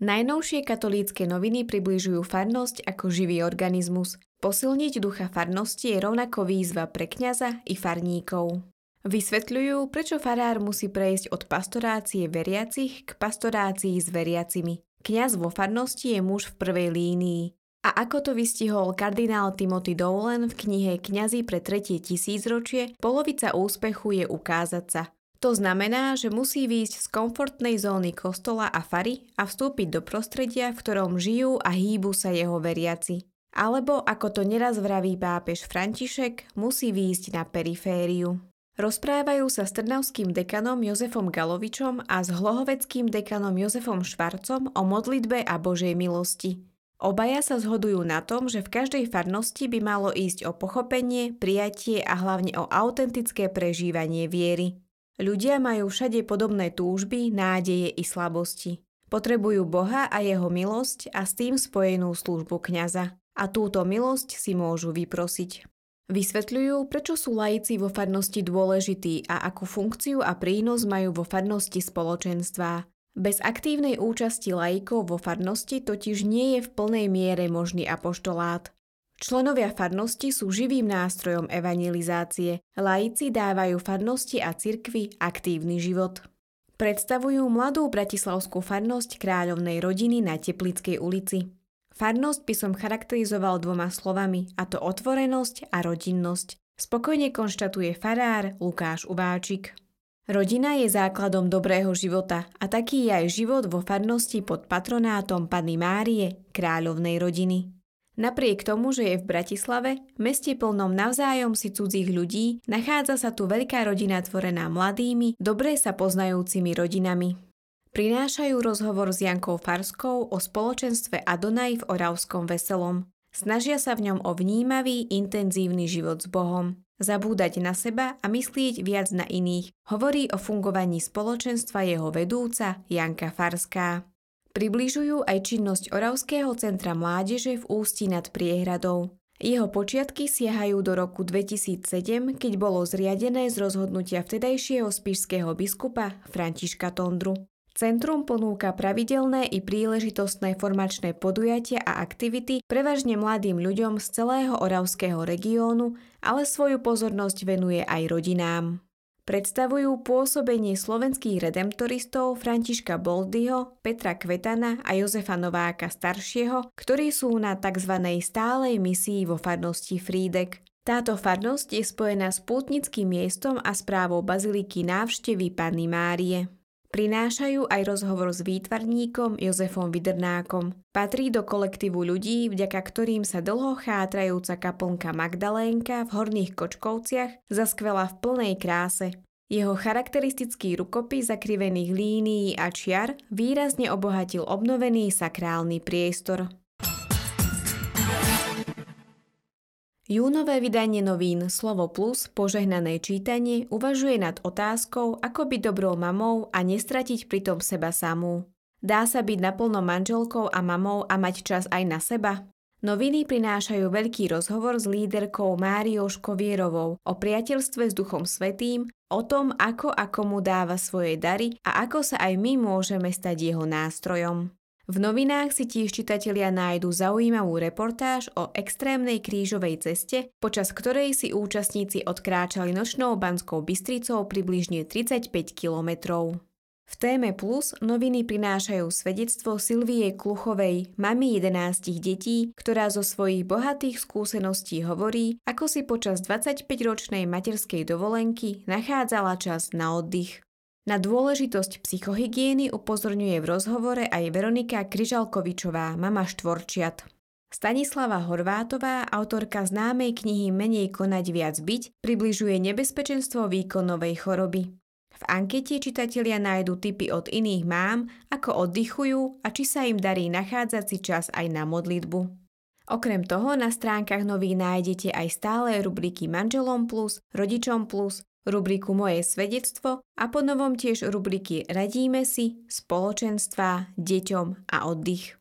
Najnovšie katolícke noviny približujú farnosť ako živý organizmus. Posilniť ducha farnosti je rovnako výzva pre kňaza i farníkov. Vysvetľujú, prečo farár musí prejsť od pastorácie veriacich k pastorácii s veriacimi. Kňaz vo farnosti je muž v prvej línii. A ako to vystihol kardinál Timothy Dolan v knihe Kňazi pre tretie tisícročie, polovica úspechu je ukázať sa. To znamená, že musí výjsť z komfortnej zóny kostola a fary a vstúpiť do prostredia, v ktorom žijú a hýbu sa jeho veriaci. Alebo, ako to neraz vraví pápež František, musí výjsť na perifériu. Rozprávajú sa s trnavským dekanom Jozefom Galovičom a s hlohoveckým dekanom Jozefom Švarcom o modlitbe a Božej milosti. Obaja sa zhodujú na tom, že v každej farnosti by malo ísť o pochopenie, prijatie a hlavne o autentické prežívanie viery. Ľudia majú všade podobné túžby, nádeje i slabosti. Potrebujú Boha a jeho milosť a s tým spojenú službu kňaza. A túto milosť si môžu vyprosiť. Vysvetľujú, prečo sú laici vo farnosti dôležití a akú funkciu a prínos majú vo farnosti spoločenstva. Bez aktívnej účasti laikov vo farnosti totiž nie je v plnej miere možný apoštolát. Členovia farnosti sú živým nástrojom evangelizácie. Laici dávajú farnosti a cirkvi aktívny život. Predstavujú mladú bratislavskú farnosť kráľovnej rodiny na Teplickej ulici. Farnosť by som charakterizoval dvoma slovami, a to otvorenosť a rodinnosť. Spokojne konštatuje farár Lukáš Uváčik. Rodina je základom dobrého života a taký je aj život vo farnosti pod patronátom Panny Márie, kráľovnej rodiny. Napriek tomu, že je v Bratislave, meste plnom navzájom si cudzích ľudí, nachádza sa tu veľká rodina tvorená mladými, dobre sa poznajúcimi rodinami. Prinášajú rozhovor s Jankou Farskou o spoločenstve Adonaj v Oravskom veselom. Snažia sa v ňom o vnímavý, intenzívny život s Bohom. Zabúdať na seba a myslieť viac na iných, hovorí o fungovaní spoločenstva jeho vedúca Janka Farská. Približujú aj činnosť Oravského centra mládeže v Ústi nad Priehradou. Jeho počiatky siahajú do roku 2007, keď bolo zriadené z rozhodnutia vtedajšieho spišského biskupa Františka Tondru. Centrum ponúka pravidelné i príležitostné formačné podujatia a aktivity prevažne mladým ľuďom z celého oravského regiónu, ale svoju pozornosť venuje aj rodinám predstavujú pôsobenie slovenských redemptoristov Františka Boldyho, Petra Kvetana a Jozefa Nováka staršieho, ktorí sú na tzv. stálej misii vo farnosti Frídek. Táto farnosť je spojená s pútnickým miestom a správou baziliky návštevy Panny Márie. Prinášajú aj rozhovor s výtvarníkom Jozefom Vidrnákom. Patrí do kolektívu ľudí, vďaka ktorým sa dlho chátrajúca kaplnka Magdalénka v Horných Kočkovciach zaskvela v plnej kráse. Jeho charakteristický rukopis zakrivených línií a čiar výrazne obohatil obnovený sakrálny priestor. Júnové vydanie novín Slovo Plus požehnané čítanie uvažuje nad otázkou, ako byť dobrou mamou a nestratiť pritom seba samú. Dá sa byť naplno manželkou a mamou a mať čas aj na seba? Noviny prinášajú veľký rozhovor s líderkou Máriou Škovierovou o priateľstve s Duchom Svetým, o tom, ako a komu dáva svoje dary a ako sa aj my môžeme stať jeho nástrojom. V novinách si tiež čitatelia nájdu zaujímavú reportáž o extrémnej krížovej ceste, počas ktorej si účastníci odkráčali nočnou Banskou Bystricou približne 35 kilometrov. V téme Plus noviny prinášajú svedectvo Silvie Kluchovej, mamy 11 detí, ktorá zo svojich bohatých skúseností hovorí, ako si počas 25-ročnej materskej dovolenky nachádzala čas na oddych. Na dôležitosť psychohygieny upozorňuje v rozhovore aj Veronika Kryžalkovičová, mama štvorčiat. Stanislava Horvátová, autorka známej knihy Menej konať viac byť, približuje nebezpečenstvo výkonovej choroby. V ankete čitatelia nájdu tipy od iných mám, ako oddychujú a či sa im darí nachádzať si čas aj na modlitbu. Okrem toho na stránkach nových nájdete aj stále rubriky Manželom plus, Rodičom plus, rubriku Moje svedectvo a po novom tiež rubriky Radíme si, spoločenstva, deťom a oddych.